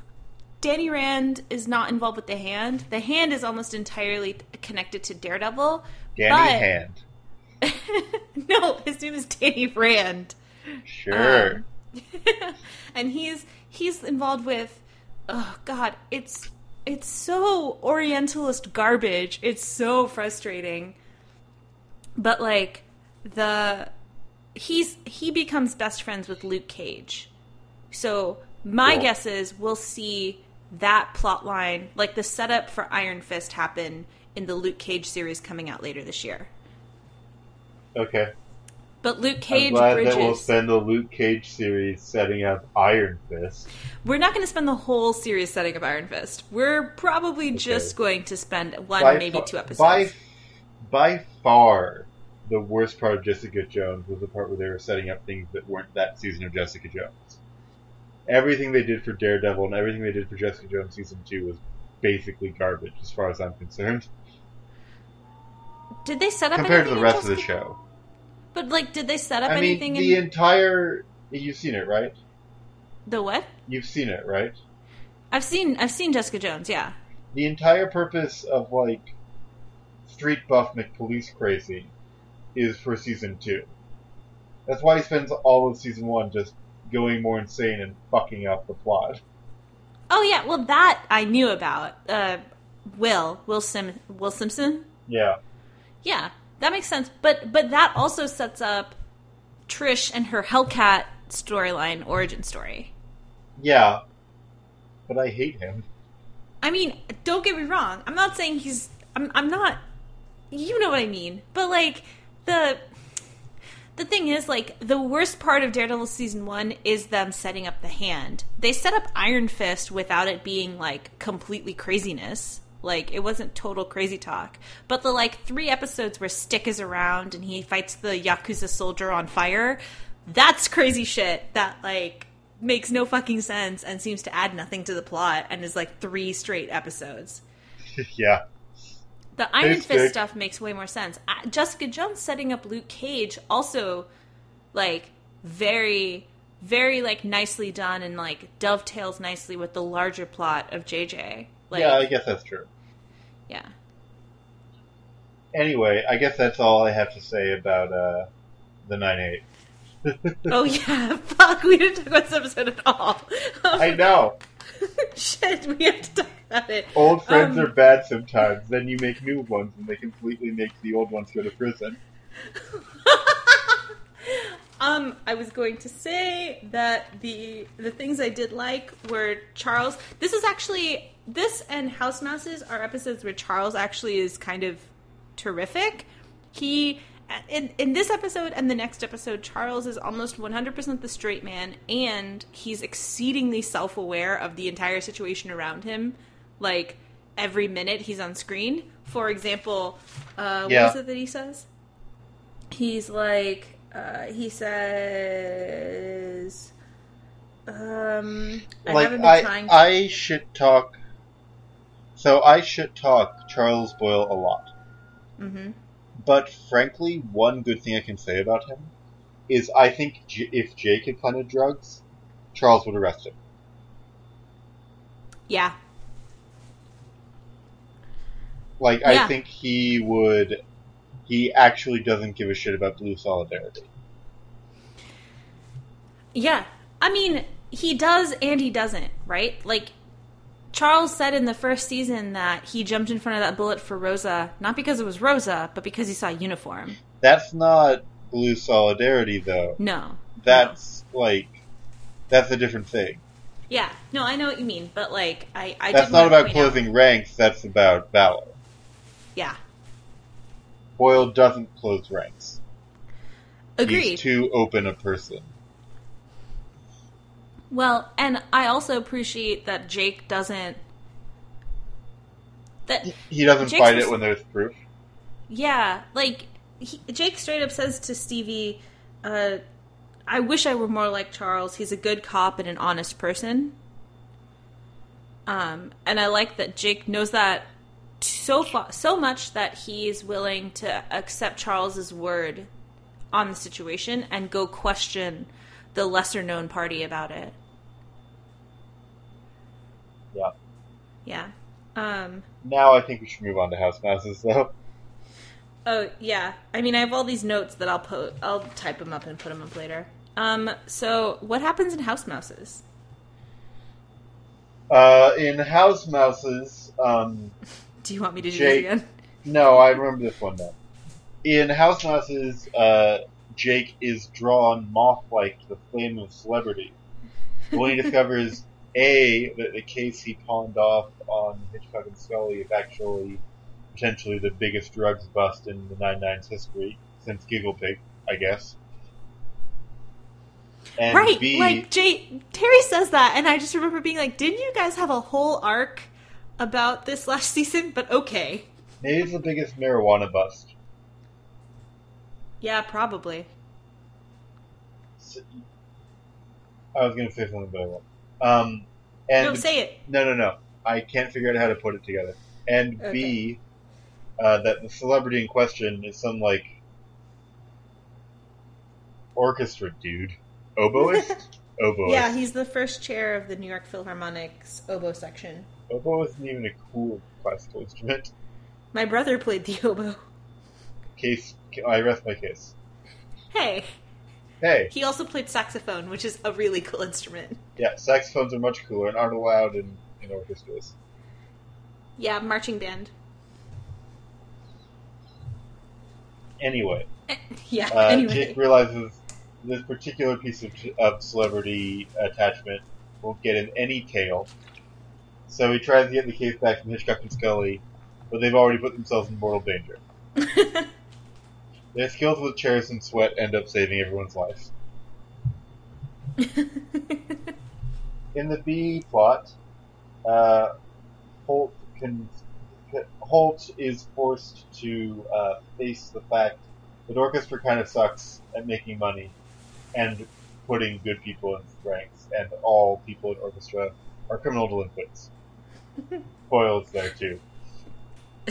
Danny Rand is not involved with the hand. The hand is almost entirely connected to Daredevil. Danny but- Hand. no, his name is Danny Rand. Sure. Um, and he's he's involved with oh god, it's it's so orientalist garbage. It's so frustrating. But like the he's he becomes best friends with Luke Cage. So my Cool. guess is we'll see that plot line, like the setup for Iron Fist, happen in the Luke Cage series coming out later this year. okay. But Luke Cage I'm glad bridges. that we'll spend the Luke Cage series setting up Iron Fist. We're not going to spend the whole series setting up Iron Fist. We're probably just going to spend one, By maybe fa- two episodes. By, by far, the worst part of Jessica Jones was the part where they were setting up things that weren't that season of Jessica Jones. Everything they did for Daredevil and everything they did for Jessica Jones season two was basically garbage, as far as I'm concerned, did they set up anything? compared to the rest of the show. But like, did they set up I mean, anything the in entire. You've seen it, right? the what? You've seen it, right? I've seen I've seen Jessica Jones. Yeah. the entire purpose of like Street Buff McPolice Crazy is for season two. That's why he spends all of season one just going more insane and fucking up the plot. Oh yeah. Well, that I knew about. Uh, Will Will Sim Will Simpson. Yeah. Yeah, that makes sense. But but that also sets up Trish and her Hellcat storyline origin story. Yeah. But I hate him. I mean, don't get me wrong. I'm not saying he's. I'm. I'm not. You know what I mean. But like the the thing is, like, the worst part of Daredevil season one is them setting up the hand. They set up Iron Fist without it being like completely craziness. Like, it wasn't total crazy talk. But the like three episodes where Stick is around and he fights the Yakuza soldier on fire, that's crazy shit that like makes no fucking sense and seems to add nothing to the plot and is like three straight episodes. yeah. The Iron Fist Stick. stuff makes way more sense. Jessica Jones setting up Luke Cage also like very very like nicely done and like dovetails nicely with the larger plot of JJ. Like yeah, I guess that's true. yeah. Anyway, I guess that's all I have to say about uh, the 9-8. Oh yeah, fuck, we didn't talk about this episode at all. I know. Shit, we have to talk about it. Old friends Um, are bad sometimes. Then you make new ones, and they completely make the old ones go to prison. Um, I was going to say that the the things I did like were Charles. This is actually this and House Mouses are episodes where Charles actually is kind of terrific. He in in this episode and the next episode, Charles is almost 100% the straight man, and he's exceedingly self aware of the entire situation around him. Like every minute he's on screen. For example, uh, Yeah. what is it that he says? He's like, uh, he says, um, I like haven't been I, trying. I should talk. So I should talk Charles Boyle a lot. hmm But frankly, one good thing I can say about him is I think J- if Jake had planted drugs, Charles would arrest him. Yeah, Like Yeah. I think he would. He actually doesn't give a shit about Blue Solidarity. yeah. I mean, he does and he doesn't, right? Like, Charles said in the first season that he jumped in front of that bullet for Rosa, not because it was Rosa, but because he saw a uniform. That's not Blue Solidarity, though. No. That's like that's a different thing. Yeah. No, I know what you mean, but, like, I, I that's not about point out- closing ranks. That's about valor. Yeah. Boyle doesn't close ranks. Agreed. He's too open a person. Well, and I also appreciate that Jake doesn't. That He doesn't Jake's fight it when there's proof. yeah, like he, Jake straight up says to Stevie, uh, "I wish I were more like Charles. He's a good cop and an honest person." Um, and I like that Jake knows that so far, so much that he's willing to accept Charles's word on the situation and go question the lesser known party about it. Yeah. Yeah. Um, Now I think we should move on to House Mouses, though. oh yeah. I mean, I have all these notes that I'll put. I'll type them up and put them up later. Um, so what happens in House Mouses? Uh, in House Mouses, um, Do you want me to do Jake- this again? no, I remember this one now. In House Mouses, uh, Jake is drawn moth-like to the flame of celebrity. When he discovers A, that the case he pawned off on Hitchcock and Scully is actually potentially the biggest drugs bust in the Nine Nines history, since Giggle Pig, I guess. And right. B, Like Jay Terry says that, and I just remember being like, "Didn't you guys have a whole arc about this last season?" But okay. maybe it's the biggest marijuana bust. Yeah, probably. I was gonna say something, but I won't. Um, and no, say it. No, no, no. I can't figure out how to put it together. And B, uh, that the celebrity in question is some like orchestra dude, oboist. Oboist. Yeah, he's the first chair of the New York Philharmonic's oboe section. Oboe isn't even a cool classical instrument. My brother played the oboe. Case, I rest my case. Hey, Hey, he also played saxophone, which is a really cool instrument. yeah, saxophones are much cooler and aren't allowed in, in orchestras. Yeah, marching band. Anyway, Eh, Yeah. uh, anyway, Jake realizes this particular piece of, of celebrity attachment won't get in any tail. So he tries to get the case back from Hitchcock and Scully, but they've already put themselves in mortal danger. Their skills with chairs and sweat end up saving everyone's life. In the B plot, uh, Holt can Holt is forced to uh, face the fact that orchestra kind of sucks at making money and putting good people in ranks, and all people in orchestra are criminal delinquents. Boyle is there too.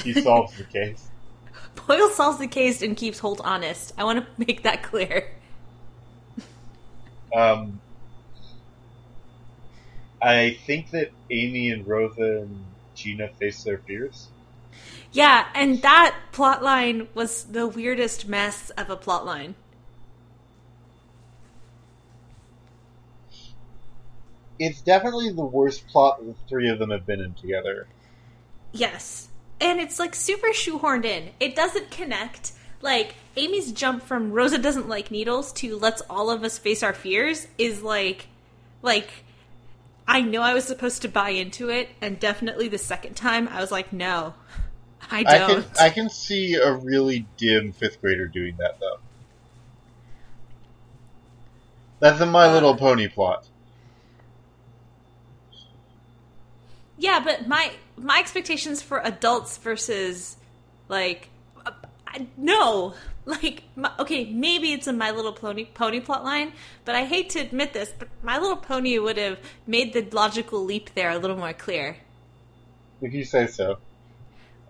He solves the case. Boyle solves the case and keeps Holt honest. I want to make that clear. Um, I think that Amy and Rosa and Gina face their fears. Yeah, and that plot line was the weirdest mess of a plot line. It's definitely the worst plot the three of them have been in together. Yes. And it's like super shoehorned in. It doesn't connect. Like, Amy's jump from Rosa doesn't like needles to let's all of us face our fears is like, like, I know I was supposed to buy into it, and definitely the second time I was like, no, I don't. I can, I can see a really dim fifth grader doing that, though. That's a My Uh, Little Pony plot. Yeah, but my my expectations for adults versus like uh, I, no, like my, okay, maybe it's a My Little Pony Pony plot line, but I hate to admit this, but My Little Pony would have made the logical leap there a little more clear. If you say so.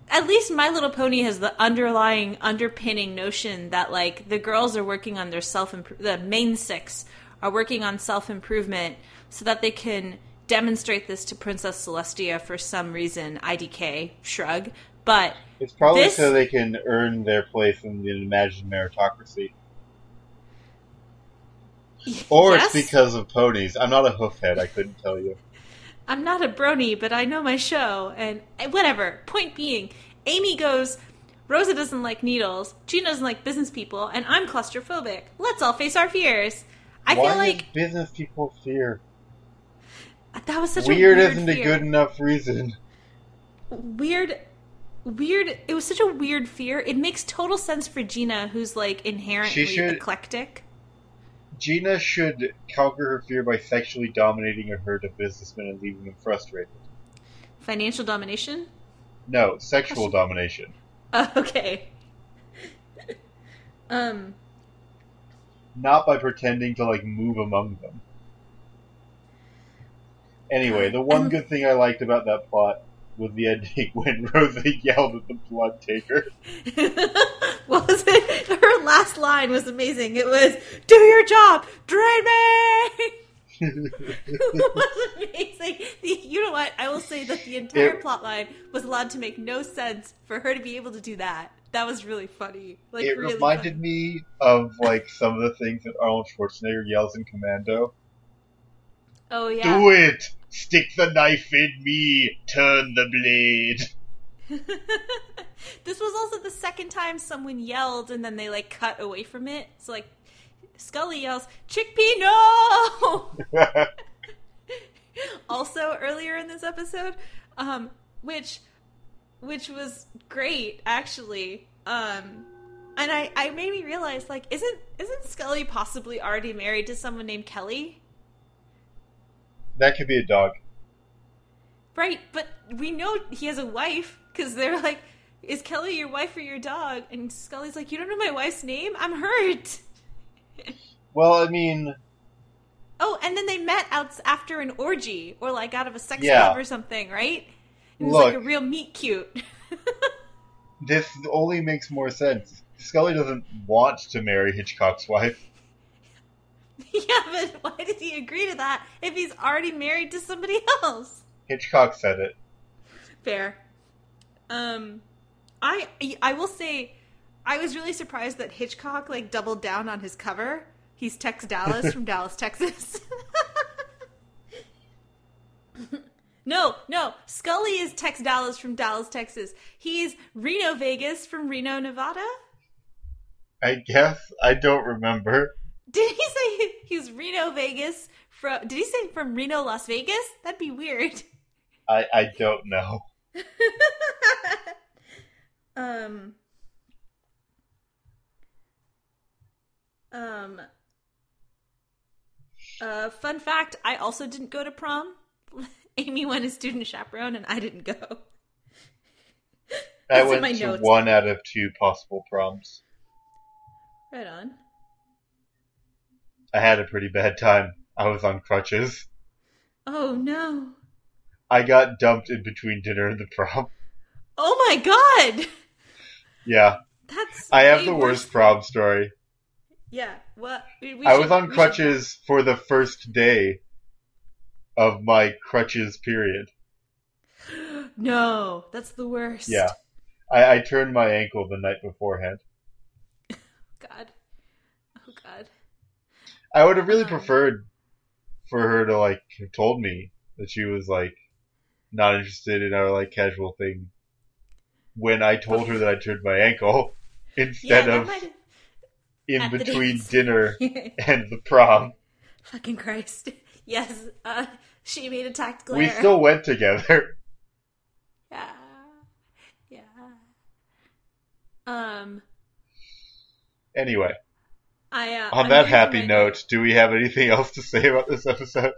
At least My Little Pony has the underlying underpinning notion that like the girls are working on their self the main six are working on self improvement so that they can demonstrate this to Princess Celestia for some reason. IDK shrug, but It's probably This- so they can earn their place in the imagined meritocracy. Or Yes? it's because of ponies. I'm not a hoofhead, I couldn't tell you. I'm not a brony, but I know my show, and and whatever. Point being, Amy goes. Rosa doesn't like needles. Gina doesn't like business people, and I'm claustrophobic. Let's all face our fears. I Why feel like business people fear? That was such Weird, a weird isn't a good enough reason. weird weird it was such a weird fear it makes total sense for gina who's like inherently She should- eclectic Gina should conquer her fear by sexually dominating a herd of businessmen and leaving them frustrated. financial domination No, sexual domination. uh, okay um Not by pretending to like move among them. Anyway, the one good thing I liked about that plot was the ending when Rosa yelled at the blood taker. what was it her last line was amazing it was do your job drain me it was amazing. The, you know what? I will say that the entire It- plot line was allowed to make no sense for her to be able to do that. That was really funny. Like it really reminded funny. me of like some of the things that Arnold Schwarzenegger yells in Commando. Oh yeah. Do it! Stick the knife in me! Turn the blade! this was also the second time someone yelled and then they like cut away from it. So like Scully yells, "Chickpea, no!" also earlier in this episode, um, which which was great actually. Um, and I, I made me realize like isn't isn't Scully possibly already married to someone named Kelly? That could be a dog. Right, but we know he has a wife because they're like, "Is Kelly your wife or your dog?" And Scully's like, "You don't know my wife's name? I'm hurt." Well, I mean, Oh, and then they met out after an orgy or like out of a sex Yeah. club or something, right? It was like a real meet cute. this only makes more sense. Scully doesn't want to marry Hitchcock's wife. yeah, but why did he agree to that if he's already married to somebody else? Hitchcock said it. Fair. Um, I I will say, I was really surprised that Hitchcock like doubled down on his cover. He's Tex Dallas from Dallas, Texas. no, no, Scully is Tex Dallas from Dallas, Texas. He's Reno Vegas from Reno, Nevada. I guess I don't remember. Did he say he's Reno Vegas from? Did he say from Reno, Las Vegas? That'd be weird. I I don't know. um Um. Uh, fun fact: I also didn't go to prom. Amy went as student chaperone, and I didn't go. I went my to notes. one out of two possible proms. Right on. I had a pretty bad time. I was on crutches. Oh no! I got dumped in between dinner and the prom. Oh my god! Yeah, That's I have the worst prom story. Yeah. What? We, we I should- was on we should- crutches for the first day of my crutches period. No, that's the worst. Yeah. I, I turned my ankle the night beforehand. God. Oh God. I would have really preferred for her to like have told me that she was like not interested in our like casual thing when I told her that I turned my ankle instead that of in between dinner and the prom. Fucking Christ. Yes. Uh, she made a tactical We error. still went together. Yeah. Yeah. Um. Anyway, I. Uh, on I'm that happy my note, do we have anything else to say about this episode?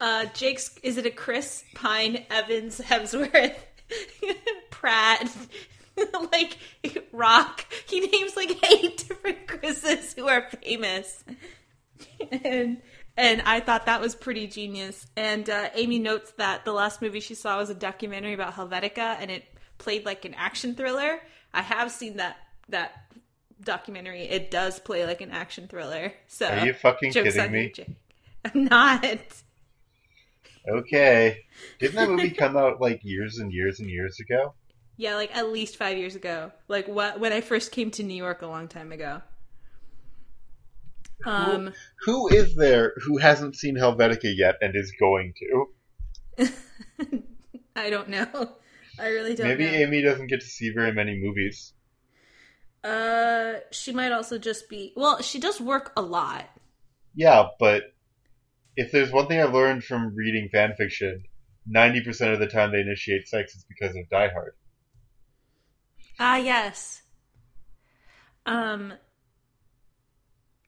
Uh, Jake's is it a Chris Pine Evans Hemsworth Pratt like Rock? He names like eight different Chris's who are famous, and and I thought that was pretty genius. And uh, Amy notes that the last movie she saw was a documentary about Helvetica, and it played like an action thriller. I have seen that that documentary. It does play like an action thriller. So Are you fucking kidding you, me? I'm not. Okay. Didn't that movie come out like years and years and years ago? Yeah, like at least five years ago. Like what when I first came to New York a long time ago. Um, Who is there who hasn't seen Helvetica yet and is going to? I don't know. I really don't Maybe know. Amy doesn't get to see very many movies. Uh, she might also just be. Well, she does work a lot. Yeah, but if there's one thing I've learned from reading fan fiction, 90% of the time they initiate sex is because of Die Hard. Ah, yes. Um,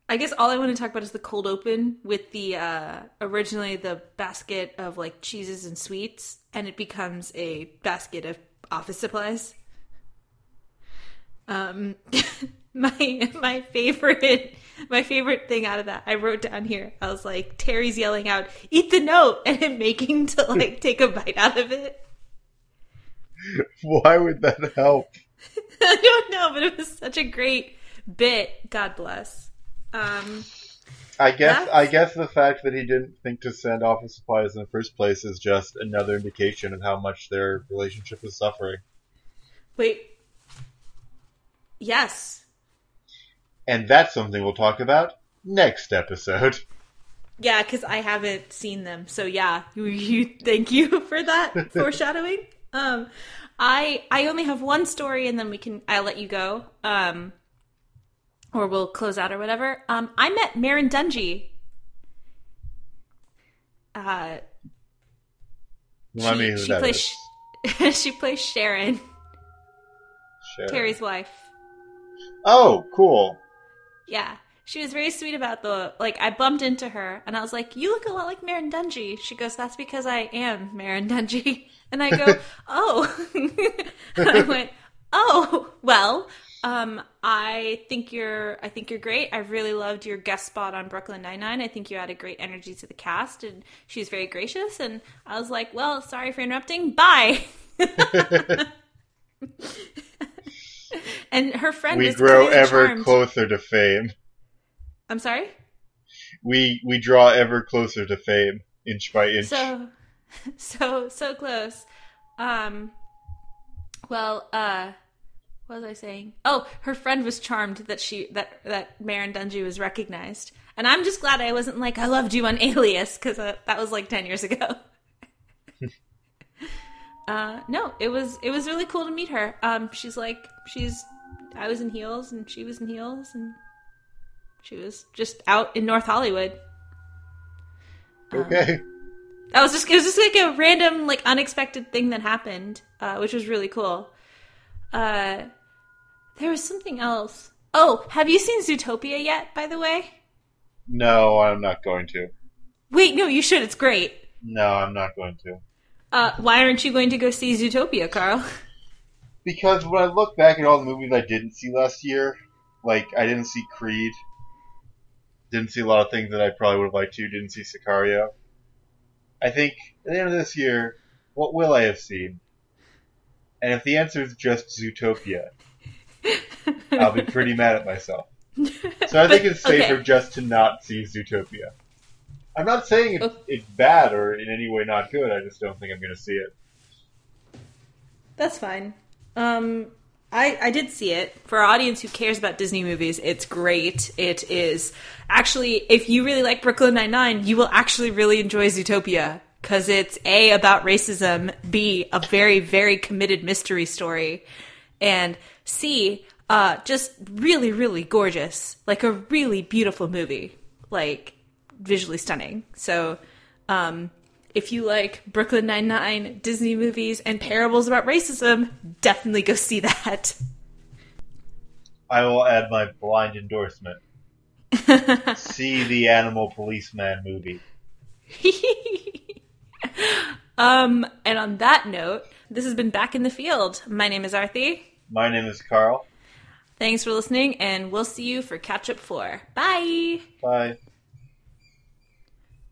I guess all I want to talk about is the cold open with the uh originally the basket of like cheeses and sweets, and it becomes a basket of office supplies. Um, my my favorite my favorite thing out of that I wrote down here. I was like, Terry's yelling out, "Eat the note!" and him making to like take a bite out of it. Why would that help? I don't know, but it was such a great bit. God bless. Um, I guess That's- I guess the fact that he didn't think to send office supplies in the first place is just another indication of how much their relationship is suffering. wait. Yes. And that's something we'll talk about next episode. Yeah, because I haven't seen them. So yeah, you, you thank you for that foreshadowing. Um, I I only have one story, and then we can I'll let you go. Um, or we'll close out or whatever. Um, I met Merrin Dungey. Uh, me she, who she that plays is. she plays Sharon, Sharon. Terry's wife. Oh, cool. Yeah. She was very sweet about the like I bumped into her and I was like, You look a lot like Merrin Dungey. She goes, That's because I am Merrin Dungey. And I go, Oh I went, Oh, well, um, I think you're I think you're great. I really loved your guest spot on Brooklyn Nine Nine. I think you added great energy to the cast and she was very gracious and I was like, Well, sorry for interrupting. Bye. And her friend we grow ever charmed. closer to fame. I'm sorry? We we draw ever closer to fame, inch by inch. so so so close um well uh what was i saying oh her friend was charmed that she that that Merrin Dungey was recognized and i'm just glad i wasn't like i loved you on alias because uh, that was like 10 years ago uh no it was it was really cool to meet her um she's like she's i was in heels and she was in heels and she was just out in north hollywood okay. that was just it was just like a random like unexpected thing that happened uh, which was really cool uh, there was something else Oh, have you seen Zootopia yet, by the way? No, I'm not going to. Wait, no, you should. It's great. No, I'm not going to. Uh, why aren't you going to go see Zootopia, Carl? Because when I look back at all the movies I didn't see last year, like I didn't see Creed, didn't see a lot of things that I probably would have liked to, didn't see Sicario. I think at the end of this year, what will I have seen? And if the answer is just Zootopia, I'll be pretty mad at myself. So I think it's safer okay. just to not see Zootopia. I'm not saying it's, it's bad or in any way not good. I just don't think I'm going to see it. That's fine. Um, I I did see it. For our audience who cares about Disney movies, it's great. It is actually, if you really like Brooklyn Nine Nine, you will actually really enjoy Zootopia because it's a about racism, b a very very committed mystery story, and c uh, just really really gorgeous, like a really beautiful movie, like visually stunning. So. Um, if you like Brooklyn Nine Nine, Disney movies, and parables about racism, definitely go see that. I will add my blind endorsement. see the Animal Policeman movie. um, and on that note, this has been Back in the Field. My name is Arthi. My name is Carl. Thanks for listening, and we'll see you for Catch Up 4. Bye! Bye.